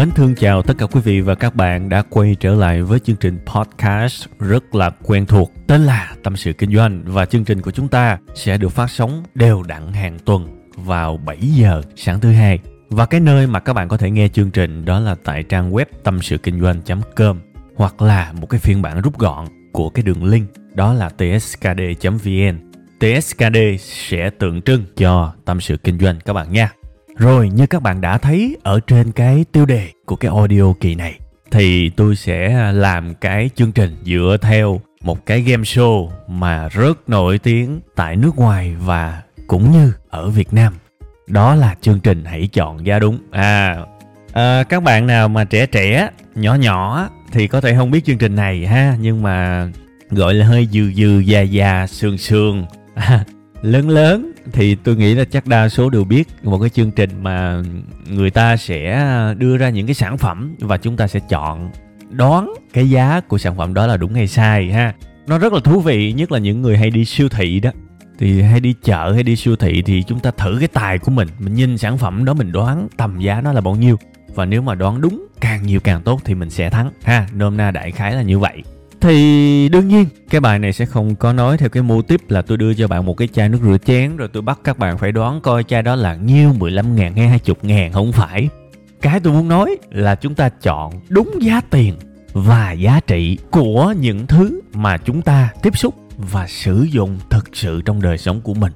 Mến thương chào tất cả quý vị và các bạn đã quay trở lại với chương trình podcast rất là quen thuộc tên là Tâm sự Kinh doanh và chương trình của chúng ta sẽ được phát sóng đều đặn hàng tuần vào 7 giờ sáng thứ hai. Và cái nơi mà các bạn có thể nghe chương trình đó là tại trang web tâm sự kinh doanh.com hoặc là một cái phiên bản rút gọn của cái đường link đó là tskd.vn. TSKD sẽ tượng trưng cho tâm sự kinh doanh các bạn nha. Rồi như các bạn đã thấy ở trên cái tiêu đề của cái audio kỳ này thì tôi sẽ làm cái chương trình dựa theo một cái game show mà rất nổi tiếng tại nước ngoài và cũng như ở Việt Nam. Đó là chương trình Hãy chọn giá đúng. À, à các bạn nào mà trẻ trẻ, nhỏ nhỏ thì có thể không biết chương trình này ha, nhưng mà gọi là hơi dừ dừ già già sương sương. lớn lớn thì tôi nghĩ là chắc đa số đều biết một cái chương trình mà người ta sẽ đưa ra những cái sản phẩm và chúng ta sẽ chọn, đoán cái giá của sản phẩm đó là đúng hay sai ha. Nó rất là thú vị, nhất là những người hay đi siêu thị đó. Thì hay đi chợ, hay đi siêu thị thì chúng ta thử cái tài của mình mình nhìn sản phẩm đó, mình đoán tầm giá nó là bao nhiêu. Và nếu mà đoán đúng, càng nhiều càng tốt thì mình sẽ thắng ha. Nôm na đại khái là như vậy thì đương nhiên, cái bài này sẽ không có nói theo cái mô tiếp là tôi đưa cho bạn một cái chai nước rửa chén rồi tôi bắt các bạn phải đoán coi chai đó là nhiêu 15 ngàn hay 20 ngàn, không phải. Cái tôi muốn nói là chúng ta chọn đúng giá tiền và giá trị của những thứ mà chúng ta tiếp xúc và sử dụng thực sự trong đời sống của mình.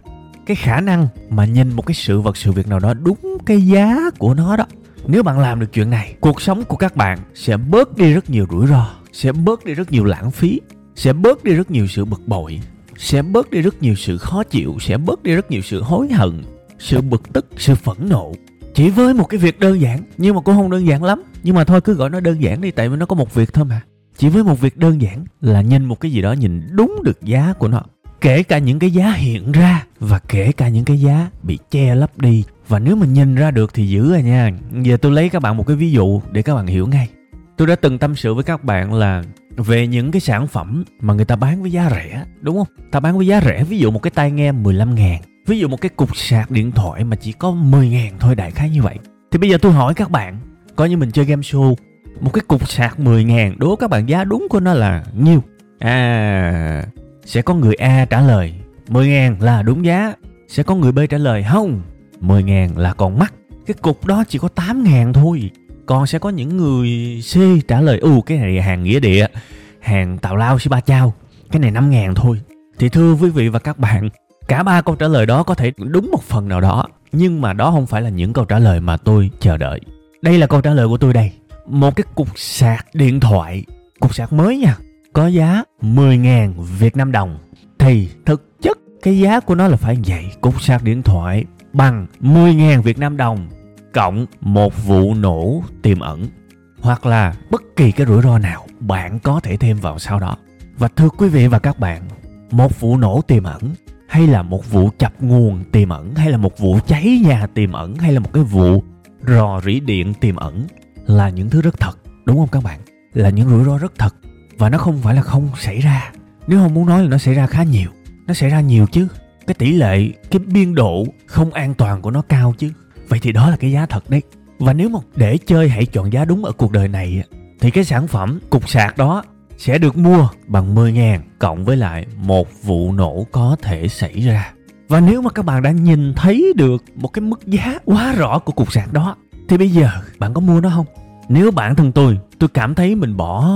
Cái khả năng mà nhìn một cái sự vật, sự việc nào đó đúng cái giá của nó đó. Nếu bạn làm được chuyện này, cuộc sống của các bạn sẽ bớt đi rất nhiều rủi ro sẽ bớt đi rất nhiều lãng phí, sẽ bớt đi rất nhiều sự bực bội, sẽ bớt đi rất nhiều sự khó chịu, sẽ bớt đi rất nhiều sự hối hận, sự bực tức, sự phẫn nộ. Chỉ với một cái việc đơn giản, nhưng mà cũng không đơn giản lắm. Nhưng mà thôi, cứ gọi nó đơn giản đi, tại vì nó có một việc thôi mà. Chỉ với một việc đơn giản là nhìn một cái gì đó nhìn đúng được giá của nó. Kể cả những cái giá hiện ra và kể cả những cái giá bị che lấp đi. Và nếu mình nhìn ra được thì giữ rồi nha. Giờ tôi lấy các bạn một cái ví dụ để các bạn hiểu ngay tôi đã từng tâm sự với các bạn là về những cái sản phẩm mà người ta bán với giá rẻ, đúng không? Ta bán với giá rẻ, ví dụ một cái tai nghe 15 ngàn, ví dụ một cái cục sạc điện thoại mà chỉ có 10 ngàn thôi, đại khái như vậy. Thì bây giờ tôi hỏi các bạn, coi như mình chơi game show, một cái cục sạc 10 ngàn, đố các bạn giá đúng của nó là nhiêu? À sẽ có người A trả lời 10 ngàn là đúng giá. Sẽ có người B trả lời không 10 ngàn là còn mắc. Cái cục đó chỉ có 8 ngàn thôi còn sẽ có những người C trả lời u cái này hàng nghĩa địa, hàng tào lao si ba chao, cái này 5 ngàn thôi. Thì thưa quý vị và các bạn, cả ba câu trả lời đó có thể đúng một phần nào đó, nhưng mà đó không phải là những câu trả lời mà tôi chờ đợi. Đây là câu trả lời của tôi đây. Một cái cục sạc điện thoại, cục sạc mới nha, có giá 10.000 Việt Nam đồng. Thì thực chất cái giá của nó là phải vậy, cục sạc điện thoại bằng 10.000 Việt Nam đồng cộng một vụ nổ tiềm ẩn hoặc là bất kỳ cái rủi ro nào bạn có thể thêm vào sau đó. Và thưa quý vị và các bạn, một vụ nổ tiềm ẩn hay là một vụ chập nguồn tiềm ẩn hay là một vụ cháy nhà tiềm ẩn hay là một cái vụ rò rỉ điện tiềm ẩn là những thứ rất thật, đúng không các bạn? Là những rủi ro rất thật và nó không phải là không xảy ra. Nếu không muốn nói là nó xảy ra khá nhiều, nó xảy ra nhiều chứ. Cái tỷ lệ, cái biên độ không an toàn của nó cao chứ vậy thì đó là cái giá thật đấy và nếu mà để chơi hãy chọn giá đúng ở cuộc đời này thì cái sản phẩm cục sạc đó sẽ được mua bằng 10 ngàn cộng với lại một vụ nổ có thể xảy ra. Và nếu mà các bạn đã nhìn thấy được một cái mức giá quá rõ của cục sạc đó thì bây giờ bạn có mua nó không? Nếu bản thân tôi, tôi tôi cảm thấy mình bỏ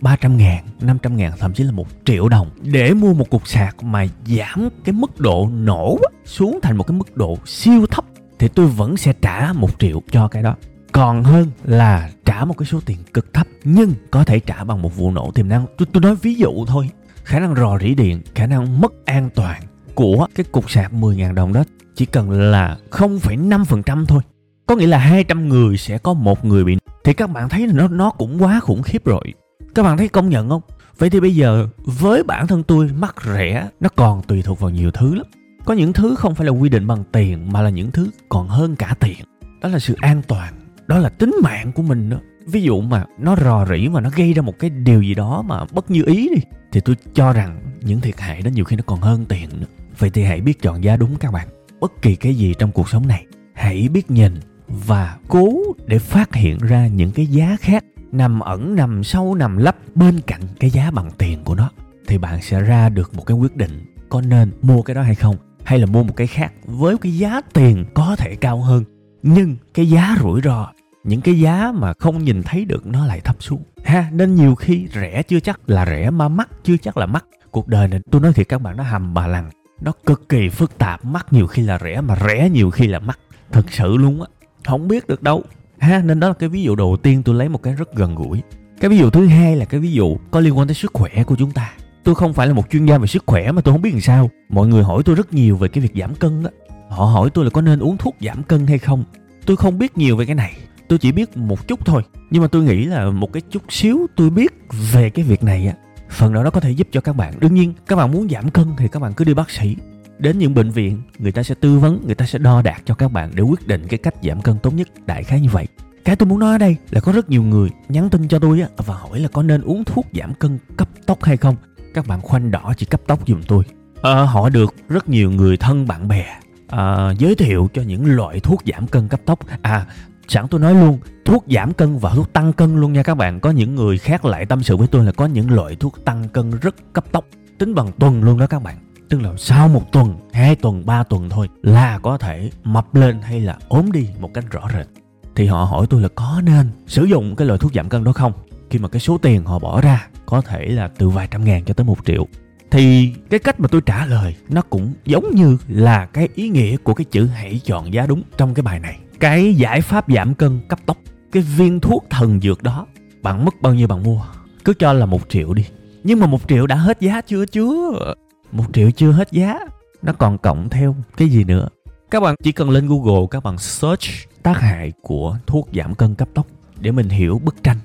300 ngàn, 500 ngàn, thậm chí là một triệu đồng để mua một cục sạc mà giảm cái mức độ nổ xuống thành một cái mức độ siêu thấp thì tôi vẫn sẽ trả một triệu cho cái đó. Còn hơn là trả một cái số tiền cực thấp nhưng có thể trả bằng một vụ nổ tiềm năng. Tôi, tôi nói ví dụ thôi. Khả năng rò rỉ điện khả năng mất an toàn của cái cục sạc 10.000 đồng đó chỉ cần là 0,5% thôi. Có nghĩa là 200 người sẽ có một người bị thì các bạn thấy nó nó cũng quá khủng khiếp rồi. Các bạn thấy công nhận không? Vậy thì bây giờ với bản thân tôi mắc rẻ nó còn tùy thuộc vào nhiều thứ lắm có những thứ không phải là quy định bằng tiền, mà là những thứ còn hơn cả tiền. Đó là sự an toàn, đó là tính mạng của mình đó ví dụ mà nó rò rỉ mà nó gây ra một cái điều gì đó mà bất như ý đi, thì tôi cho rằng những thiệt hại đó nhiều khi nó còn hơn tiền nữa. Vậy thì hãy biết chọn giá đúng các bạn. Bất kỳ cái gì trong cuộc sống này, hãy biết nhìn và cố để phát hiện ra những cái giá khác nằm ẩn, nằm sâu, nằm lấp bên cạnh cái giá bằng tiền của nó. Thì bạn sẽ ra được một cái quyết định có nên mua cái đó hay không hay là mua một cái khác với cái giá tiền có thể cao hơn. Nhưng cái giá rủi ro, những cái giá mà không nhìn thấy được nó lại thấp xuống. Ha, nên nhiều khi rẻ chưa chắc là rẻ mà mắc chưa chắc là mắc. Cuộc đời này, tôi nói thiệt các bạn, nó hầm bà lằng. Nó cực kỳ phức tạp, mắc nhiều khi là rẻ mà rẻ nhiều khi là mắc. Thật sự luôn á, không biết được đâu. Ha, nên đó là cái ví dụ đầu tiên tôi lấy một cái rất gần gũi. Cái ví dụ thứ hai là cái ví dụ có liên quan tới sức khỏe của chúng ta tôi không phải là một chuyên gia về sức khỏe mà tôi không biết làm sao. Mọi người hỏi tôi rất nhiều về cái việc giảm cân á. Họ hỏi tôi là có nên uống thuốc giảm cân hay không. Tôi không biết nhiều về cái này. Tôi chỉ biết một chút thôi. Nhưng mà tôi nghĩ là một cái chút xíu tôi biết về cái việc này á. Phần nào đó có thể giúp cho các bạn. Đương nhiên, các bạn muốn giảm cân thì các bạn cứ đi bác sĩ. Đến những bệnh viện, người ta sẽ tư vấn, người ta sẽ đo đạc cho các bạn để quyết định cái cách giảm cân tốt nhất. Đại khái như vậy. Cái tôi muốn nói ở đây là có rất nhiều người nhắn tin cho tôi á và hỏi là có nên uống thuốc giảm cân cấp tốc hay không các bạn khoanh đỏ chỉ cấp tốc giùm tôi. À, họ được rất nhiều người thân bạn bè à, giới thiệu cho những loại thuốc giảm cân cấp tốc. À sẵn tôi nói luôn thuốc giảm cân và thuốc tăng cân luôn nha các bạn. Có những người khác lại tâm sự với tôi là có những loại thuốc tăng cân rất cấp tốc tính bằng tuần luôn đó các bạn. Tức là sau một tuần hai tuần ba tuần thôi là có thể mập lên hay là ốm đi một cách rõ rệt. Thì họ hỏi tôi là có nên sử dụng cái loại thuốc giảm cân đó không? Khi mà cái số tiền họ bỏ ra có thể là từ vài trăm ngàn cho tới một triệu. Thì cái cách mà tôi trả lời nó cũng giống như là cái ý nghĩa của cái chữ hãy chọn giá đúng trong cái bài này. Cái giải pháp giảm cân cấp tốc, cái viên thuốc thần dược đó, bạn mất bao nhiêu bạn mua? Cứ cho là một triệu đi. Nhưng mà một triệu đã hết giá chưa chưa? Một triệu chưa hết giá. Nó còn cộng theo cái gì nữa? Các bạn chỉ cần lên google, các bạn search tác hại của thuốc giảm cân cấp tốc để mình hiểu bức tranh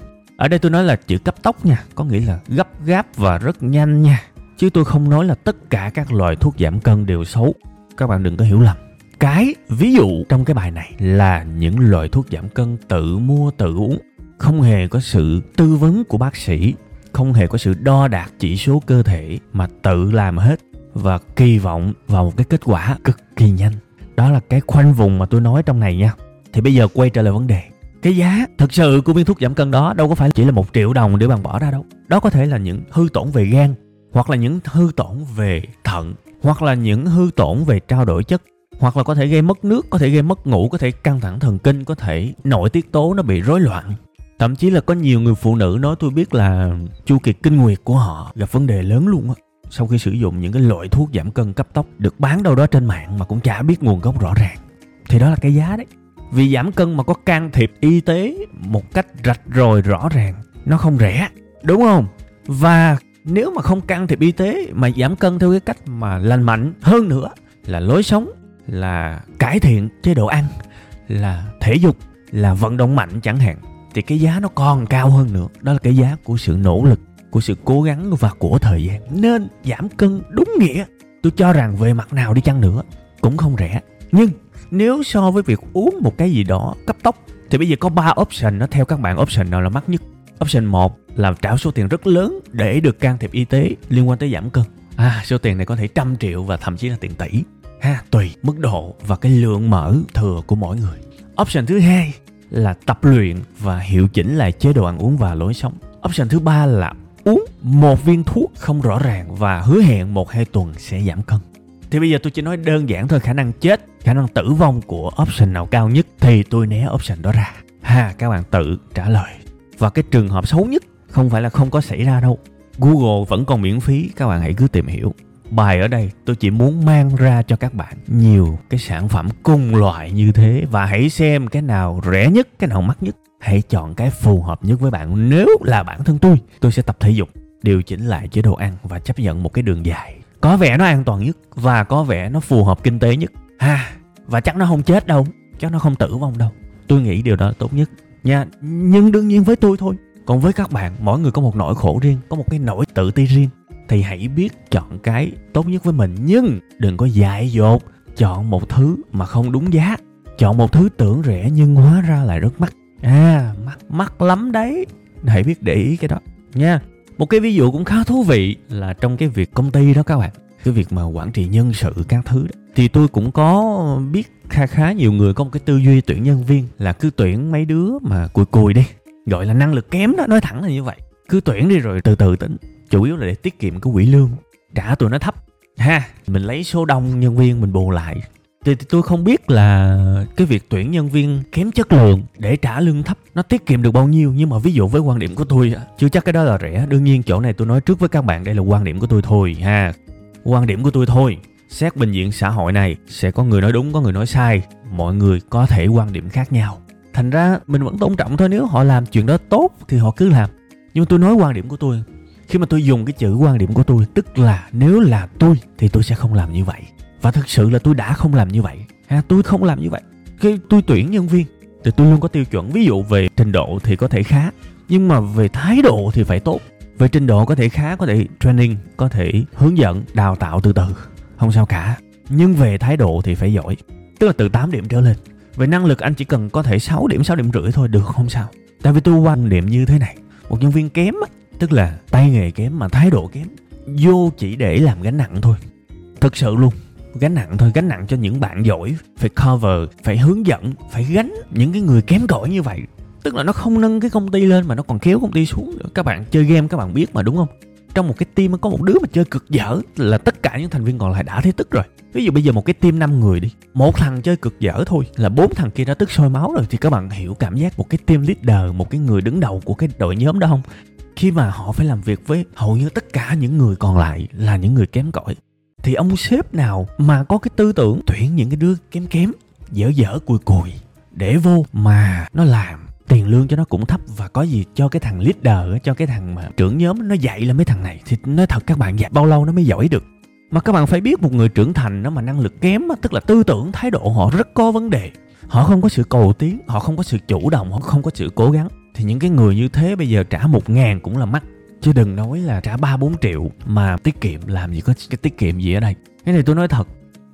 ở đây tôi nói là chữ cấp tốc nha, có nghĩa là gấp gáp và rất nhanh nha. Chứ tôi không nói là tất cả các loại thuốc giảm cân đều xấu. Các bạn đừng có hiểu lầm. Cái ví dụ trong cái bài này là những loại thuốc giảm cân tự mua, tự uống. Không hề có sự tư vấn của bác sĩ, không hề có sự đo đạc chỉ số cơ thể mà tự làm hết. Và kỳ vọng vào một cái kết quả cực kỳ nhanh. Đó là cái khoanh vùng mà tôi nói trong này nha. Thì bây giờ quay trở lại vấn đề cái giá thực sự của viên thuốc giảm cân đó đâu có phải chỉ là một triệu đồng để bạn bỏ ra đâu. Đó có thể là những hư tổn về gan, hoặc là những hư tổn về thận, hoặc là những hư tổn về trao đổi chất, hoặc là có thể gây mất nước, có thể gây mất ngủ, có thể căng thẳng thần kinh, có thể nội tiết tố nó bị rối loạn. Thậm chí là có nhiều người phụ nữ nói tôi biết là chu kỳ kinh nguyệt của họ gặp vấn đề lớn luôn á. Sau khi sử dụng những cái loại thuốc giảm cân cấp tốc được bán đâu đó trên mạng mà cũng chả biết nguồn gốc rõ ràng. Thì đó là cái giá đấy vì giảm cân mà có can thiệp y tế một cách rạch ròi rõ ràng. Nó không rẻ, đúng không? Và nếu mà không can thiệp y tế mà giảm cân theo cái cách mà lành mạnh hơn nữa là lối sống, là cải thiện chế độ ăn, là thể dục, là vận động mạnh chẳng hạn, thì cái giá nó còn cao hơn nữa. Đó là cái giá của sự nỗ lực, của sự cố gắng và của thời gian. Nên giảm cân đúng nghĩa. Tôi cho rằng về mặt nào đi chăng nữa cũng không rẻ. Nhưng nếu so với việc uống một cái gì đó cấp tốc, thì bây giờ có ba option nó theo các bạn, option nào là mắc nhất? Option 1 là trả số tiền rất lớn để được can thiệp y tế liên quan tới giảm cân. À số tiền này có thể trăm triệu và thậm chí là tiền tỷ. Ha, tùy mức độ và cái lượng mỡ thừa của mỗi người. Option thứ hai là tập luyện và hiệu chỉnh lại chế độ ăn uống và lối sống. Option thứ ba là uống một viên thuốc không rõ ràng và hứa hẹn một hai tuần sẽ giảm cân. Thì bây giờ tôi chỉ nói đơn giản thôi, khả năng chết khả năng tử vong của option nào cao nhất thì tôi né option đó ra. Ha, các bạn tự trả lời. Và cái trường hợp xấu nhất không phải là không có xảy ra đâu. Google vẫn còn miễn phí, các bạn hãy cứ tìm hiểu. Bài ở đây, tôi chỉ muốn mang ra cho các bạn nhiều cái sản phẩm cùng loại như thế và hãy xem cái nào rẻ nhất, cái nào mắc nhất. Hãy chọn cái phù hợp nhất với bạn. Nếu là bản thân tôi tôi sẽ tập thể dục, điều chỉnh lại chế độ ăn và chấp nhận một cái đường dài. Có vẻ nó an toàn nhất và có vẻ nó phù hợp kinh tế nhất ha, và chắc nó không chết đâu, chắc nó không tử vong đâu. Tôi nghĩ điều đó là tốt nhất. Nha, nhưng đương nhiên với tôi thôi. Còn với các bạn, mỗi người có một nỗi khổ riêng, có một cái nỗi tự ti riêng. Thì hãy biết chọn cái tốt nhất với mình. Nhưng đừng có dại dột chọn một thứ mà không đúng giá. Chọn một thứ tưởng rẻ nhưng hóa ra lại rất mắc. À mắc mắc lắm đấy. Hãy biết để ý cái đó. Nha, một cái ví dụ cũng khá thú vị là trong cái việc công ty đó các bạn cái việc mà quản trị nhân sự các thứ đó. Thì tôi cũng có biết khá khá nhiều người có một cái tư duy tuyển nhân viên là cứ tuyển mấy đứa mà cùi cùi đi gọi là năng lực kém đó nói thẳng là như vậy. Cứ tuyển đi rồi từ từ tính chủ yếu là để tiết kiệm cái quỹ lương. Trả tụi nó thấp. Ha mình lấy số đông nhân viên mình bù lại. Thì, thì tôi không biết là cái việc tuyển nhân viên kém chất lượng để trả lương thấp nó tiết kiệm được bao nhiêu. Nhưng mà ví dụ với quan điểm của tôi chưa chắc cái đó là rẻ. Đương nhiên chỗ này tôi nói trước với các bạn đây là quan điểm của tôi thôi ha quan điểm của tôi thôi. Xét bình diện xã hội này, sẽ có người nói đúng, có người nói sai. Mọi người có thể quan điểm khác nhau. Thành ra, mình vẫn tôn trọng thôi, nếu họ làm chuyện đó tốt thì họ cứ làm. Nhưng tôi nói quan điểm của tôi, khi mà tôi dùng cái chữ quan điểm của tôi, tức là nếu là tôi thì tôi sẽ không làm như vậy. Và thực sự là tôi đã không làm như vậy. Ha, tôi không làm như vậy. Khi tôi tuyển nhân viên thì tôi luôn có tiêu chuẩn, ví dụ về trình độ thì có thể khá, nhưng mà về thái độ thì phải tốt về trình độ có thể khá, có thể training, có thể hướng dẫn, đào tạo từ từ. Không sao cả. Nhưng về thái độ thì phải giỏi. Tức là từ 8 điểm trở lên. Về năng lực anh chỉ cần có thể 6 điểm 6 điểm rưỡi thôi, được không sao? Tại vì tôi quan điểm như thế này. Một nhân viên kém tức là tay nghề kém mà thái độ kém, vô chỉ để làm gánh nặng thôi. Thực sự luôn. Gánh nặng thôi, gánh nặng cho những bạn giỏi. Phải cover, phải hướng dẫn, phải gánh những cái người kém cỏi như vậy tức là nó không nâng cái công ty lên mà nó còn kéo công ty xuống nữa. Các bạn chơi game các bạn biết mà, đúng không? Trong một cái team có một đứa mà chơi cực dở là tất cả những thành viên còn lại đã thấy tức rồi. Ví dụ bây giờ một cái team 5 người đi, một thằng chơi cực dở thôi là bốn thằng kia đã tức sôi máu rồi. Thì các bạn hiểu cảm giác một cái team leader, một cái người đứng đầu của cái đội nhóm đó không? Khi mà họ phải làm việc với hầu như tất cả những người còn lại là những người kém cỏi, thì ông sếp nào mà có cái tư tưởng tuyển những cái đứa kém kém, dở dở cùi cùi, để vô mà nó làm tiền lương cho nó cũng thấp và có gì cho cái thằng leader, cho cái thằng mà trưởng nhóm nó dạy là mấy thằng này thì nói thật các bạn dạy bao lâu nó mới giỏi được? Mà các bạn phải biết một người trưởng thành nó mà năng lực kém tức là tư tưởng, thái độ họ rất có vấn đề. Họ không có sự cầu tiến, họ không có sự chủ động, họ không có sự cố gắng. Thì những cái người như thế bây giờ trả một ngàn cũng là mắc. Chứ đừng nói là trả ba, bốn triệu mà tiết kiệm, làm gì có cái tiết kiệm gì ở đây. Cái này tôi nói thật,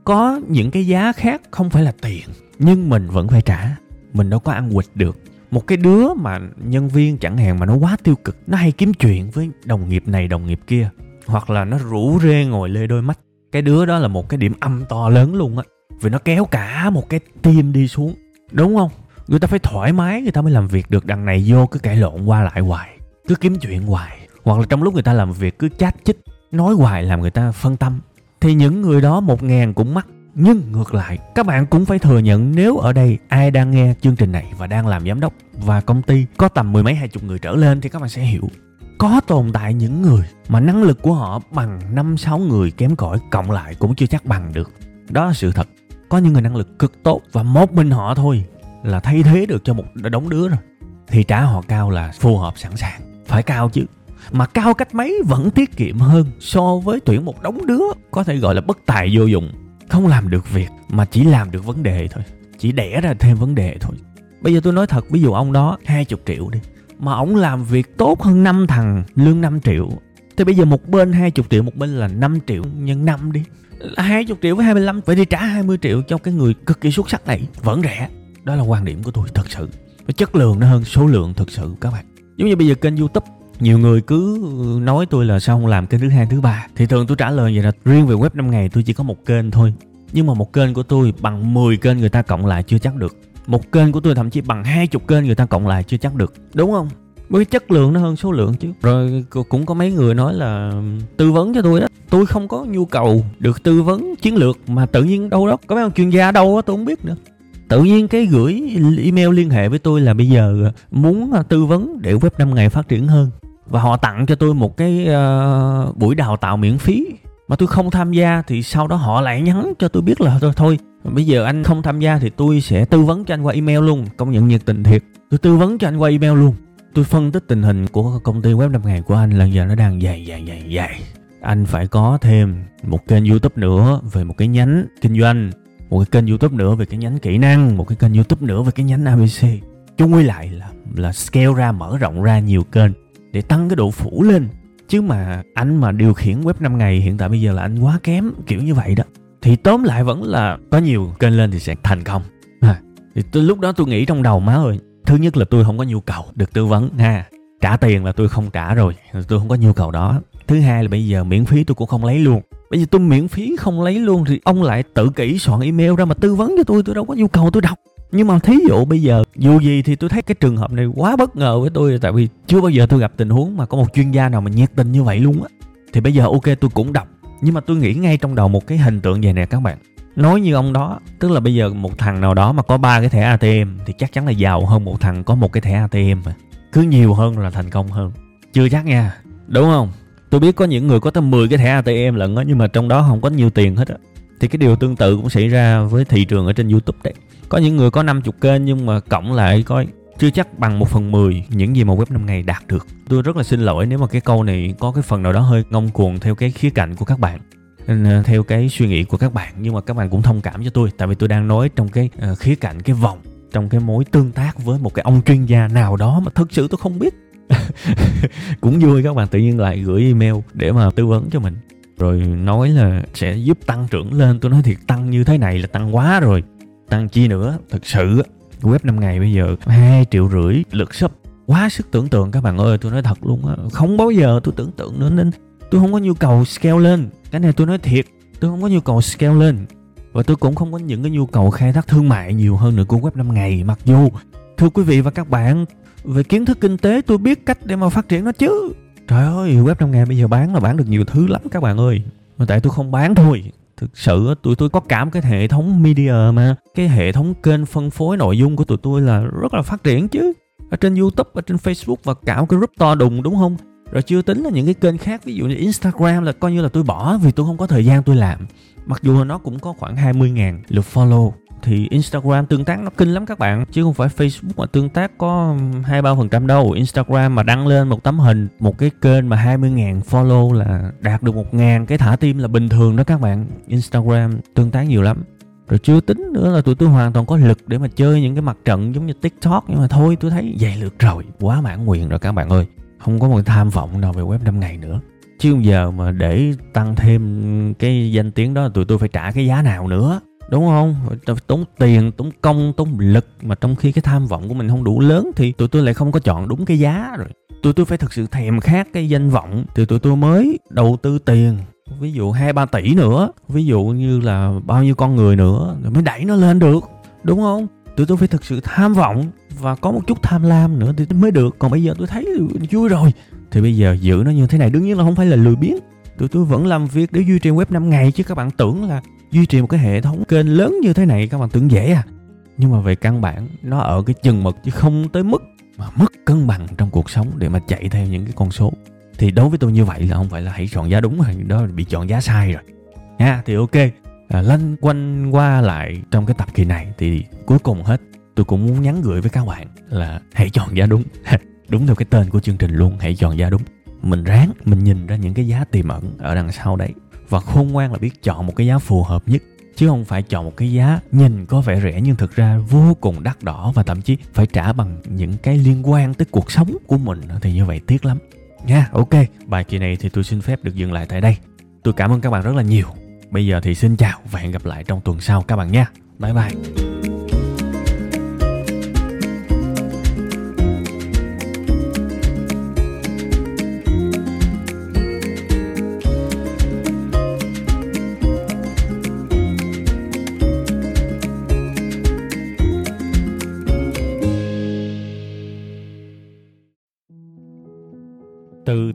có những cái giá khác không phải là tiền, nhưng mình vẫn phải trả. Mình đâu có ăn quỵt được một cái đứa mà nhân viên chẳng hạn mà nó quá tiêu cực, nó hay kiếm chuyện với đồng nghiệp này, đồng nghiệp kia. Hoặc là nó rủ rê ngồi lê đôi mắt. Cái đứa đó là một cái điểm âm to lớn luôn á. Vì nó kéo cả một cái team đi xuống. Đúng không? Người ta phải thoải mái, người ta mới làm việc được. Đằng này vô cứ cãi lộn qua lại hoài. Cứ kiếm chuyện hoài. Hoặc là trong lúc người ta làm việc cứ chát chích, nói hoài làm người ta phân tâm. Thì những người đó một ngàn cũng mắc nhưng ngược lại, các bạn cũng phải thừa nhận nếu ở đây ai đang nghe chương trình này và đang làm giám đốc và công ty có tầm mười mấy hai chục người trở lên thì các bạn sẽ hiểu. Có tồn tại những người mà năng lực của họ bằng năm, sáu người kém cỏi, cộng lại cũng chưa chắc bằng được. Đó là sự thật. Có những người năng lực cực tốt và một mình họ thôi là thay thế được cho một đống đứa rồi. Thì trả họ cao là phù hợp sẵn sàng. Phải cao chứ. Mà cao cách mấy vẫn tiết kiệm hơn so với tuyển một đống đứa có thể gọi là bất tài vô dụng không làm được việc mà chỉ làm được vấn đề thôi, chỉ đẻ ra thêm vấn đề thôi. Bây giờ tôi nói thật, ví dụ ông đó 20 triệu đi, mà ông làm việc tốt hơn năm thằng lương 5 triệu. Thì bây giờ một bên 20 triệu, một bên là 5 triệu nhân 5 đi. Là 20 triệu với 25 phải đi trả 20 triệu cho cái người cực kỳ xuất sắc này, vẫn rẻ. Đó là quan điểm của tôi, thật sự. Và chất lượng nó hơn số lượng thực sự, các bạn. Giống như bây giờ kênh youtube, nhiều người cứ nói tôi là sao không làm kênh thứ hai, thứ ba. Thì thường tôi trả lời vậy là riêng về web 5 ngày tôi chỉ có một kênh thôi nhưng mà một kênh của tôi bằng 10 kênh người ta cộng lại chưa chắc được. Một kênh của tôi thậm chí bằng hai chục kênh người ta cộng lại chưa chắc được. Đúng không? Với chất lượng nó hơn số lượng chứ. Rồi cũng có mấy người nói là tư vấn cho tôi đó. Tôi không có nhu cầu được tư vấn chiến lược mà tự nhiên đâu đó. Có mấy ông chuyên gia đâu đó tôi không biết nữa. Tự nhiên cái gửi email liên hệ với tôi là bây giờ ờ, muốn ờ, tư vấn để web 5 ngày phát triển hơn. Và họ tặng cho tôi một cái uh, buổi đào tạo miễn phí mà tôi không tham gia thì sau đó họ lại nhắn cho tôi biết là thôi thôi, bây giờ anh không tham gia thì tôi sẽ tư vấn cho anh qua email luôn, công nhận nhiệt tình thiệt. Tôi tư vấn cho anh qua email luôn. Tôi phân tích tình hình của công ty web 5 ngày của anh là giờ nó đang dày dày dày dày anh phải có thêm một kênh youtube nữa về một cái nhánh kinh doanh, một cái kênh youtube nữa về cái nhánh kỹ năng, một cái kênh youtube nữa về cái nhánh abc chung quy lại là là scale ra, mở rộng ra nhiều kênh để tăng cái độ phủ lên chứ mà anh mà điều khiển web 5 ngày hiện tại bây giờ là anh quá kém kiểu như vậy đó. Thì tóm lại vẫn là có nhiều kênh lên thì sẽ thành công. À, thì tôi, lúc đó tôi nghĩ trong đầu má ơi thứ nhất là tôi không có nhu cầu được tư vấn ha. Trả tiền là tôi không trả rồi tôi không có nhu cầu đó. Thứ hai là bây giờ miễn phí tôi cũng không lấy luôn. Bây giờ tôi miễn phí không lấy luôn thì ông lại tự kỹ soạn email ra mà tư vấn cho tôi tôi đâu có nhu cầu tôi đọc nhưng mà thí dụ bây giờ, dù gì thì tôi thấy cái trường hợp này quá bất ngờ với tôi tại vì chưa bao giờ tôi gặp tình huống mà có một chuyên gia nào mà nhiệt tình như vậy luôn á. Thì bây giờ ok, tôi cũng đọc, nhưng mà tôi nghĩ ngay trong đầu một cái hình tượng vậy nè các bạn. Nói như ông đó, tức là bây giờ một thằng nào đó mà có ba cái thẻ atm thì chắc chắn là giàu hơn một thằng có một cái thẻ atm mà cứ nhiều hơn là thành công hơn. Chưa chắc nha, đúng không? Tôi biết có những người có tới 10 cái thẻ atm lận á, nhưng mà trong đó không có nhiều tiền hết á. Thì cái điều tương tự cũng xảy ra với thị trường ở trên youtube đấy có những người có 50 kênh nhưng mà cộng lại coi chưa chắc bằng một phần 10 những gì mà web 5 ngày đạt được. Tôi rất là xin lỗi nếu mà cái câu này có cái phần nào đó hơi ngông cuồng theo cái khía cạnh của các bạn. Ờ, theo cái suy nghĩ của các bạn nhưng mà các bạn cũng thông cảm cho tôi tại vì tôi đang nói trong cái uh, khía cạnh cái vòng trong cái mối tương tác với một cái ông chuyên gia nào đó mà thực sự tôi không biết cũng vui các bạn tự nhiên lại gửi email để mà tư vấn cho mình rồi nói là sẽ giúp tăng trưởng lên tôi nói thiệt tăng như thế này là tăng quá rồi tăng chi nữa. Thực sự web 5 ngày bây giờ hai triệu rưỡi lượt sub. Quá sức tưởng tượng các bạn ơi, tôi nói thật luôn á. Không bao giờ tôi tưởng tượng nữa nên tôi không có nhu cầu scale lên. Cái này tôi nói thiệt, tôi không có nhu cầu scale lên. Và tôi cũng không có những cái nhu cầu khai thác thương mại nhiều hơn nữa của web 5 ngày. Mặc dù, thưa quý vị và các bạn, về kiến thức kinh tế tôi biết cách để mà phát triển nó chứ. Trời ơi, web 5 ngày bây giờ bán là bán được nhiều thứ lắm các bạn ơi. Mà tại tôi không bán thôi thực sự tụi tôi có cảm cái hệ thống media mà, cái hệ thống kênh phân phối nội dung của tụi tôi là rất là phát triển chứ. Ở trên youtube, ở trên facebook và cả một cái group to đùng, đúng không? Rồi chưa tính là những cái kênh khác, ví dụ như instagram là coi như là tôi bỏ vì tôi không có thời gian tôi làm. Mặc dù là nó cũng có khoảng 20.000 lượt follow thì Instagram tương tác nó kinh lắm các bạn. Chứ không phải Facebook mà tương tác có hai ba phần trăm đâu. Instagram mà đăng lên một tấm hình, một cái kênh mà 20.000 follow là đạt được một ngàn cái thả tim là bình thường đó các bạn. Instagram tương tác nhiều lắm. Rồi chưa tính nữa là tụi tôi hoàn toàn có lực để mà chơi những cái mặt trận giống như tiktok, nhưng mà thôi, tôi thấy vậy lượt rồi. Quá mãn nguyện rồi các bạn ơi. Không có một tham vọng nào về web 5 ngày nữa. Chứ giờ mà để tăng thêm cái danh tiếng đó, tụi tôi phải trả cái giá nào nữa đúng không? Tốn tiền, tốn công, tốn lực mà trong khi cái tham vọng của mình không đủ lớn thì tụi tôi lại không có chọn đúng cái giá rồi. Tụi tôi phải thực sự thèm khát cái danh vọng thì tụi tôi mới đầu tư tiền. Ví dụ hai, ba tỷ nữa, ví dụ như là bao nhiêu con người nữa, rồi mới đẩy nó lên được. Đúng không? Tụi tôi phải thực sự tham vọng và có một chút tham lam nữa thì mới được. Còn bây giờ tôi thấy vui rồi. Thì bây giờ giữ nó như thế này đương nhiên là không phải là lười biếng. Tụi tôi vẫn làm việc để duy trì web 5 ngày chứ các bạn tưởng là duy trì một cái hệ thống kênh lớn như thế này các bạn tưởng dễ à. Nhưng mà về căn bản nó ở cái chừng mực chứ không tới mức mà mất cân bằng trong cuộc sống để mà chạy theo những cái con số. Thì đối với tôi như vậy là không phải là hãy chọn giá đúng rồi đó là bị chọn giá sai rồi. Nha thì ok. À, lanh quanh qua lại trong cái tập kỳ này thì cuối cùng hết tôi cũng muốn nhắn gửi với các bạn là hãy chọn giá đúng. Đúng theo cái tên của chương trình luôn hãy chọn giá đúng. Mình ráng mình nhìn ra những cái giá tiềm ẩn ở đằng sau đấy và khôn ngoan là biết chọn một cái giá phù hợp nhất, chứ không phải chọn một cái giá nhìn có vẻ rẻ nhưng thực ra vô cùng đắt đỏ và thậm chí phải trả bằng những cái liên quan tới cuộc sống của mình thì như vậy tiếc lắm. Nha, ok, bài kỳ này thì tôi xin phép được dừng lại tại đây. Tôi cảm ơn các bạn rất là nhiều. Bây giờ thì xin chào và hẹn gặp lại trong tuần sau các bạn nha. Bye bye.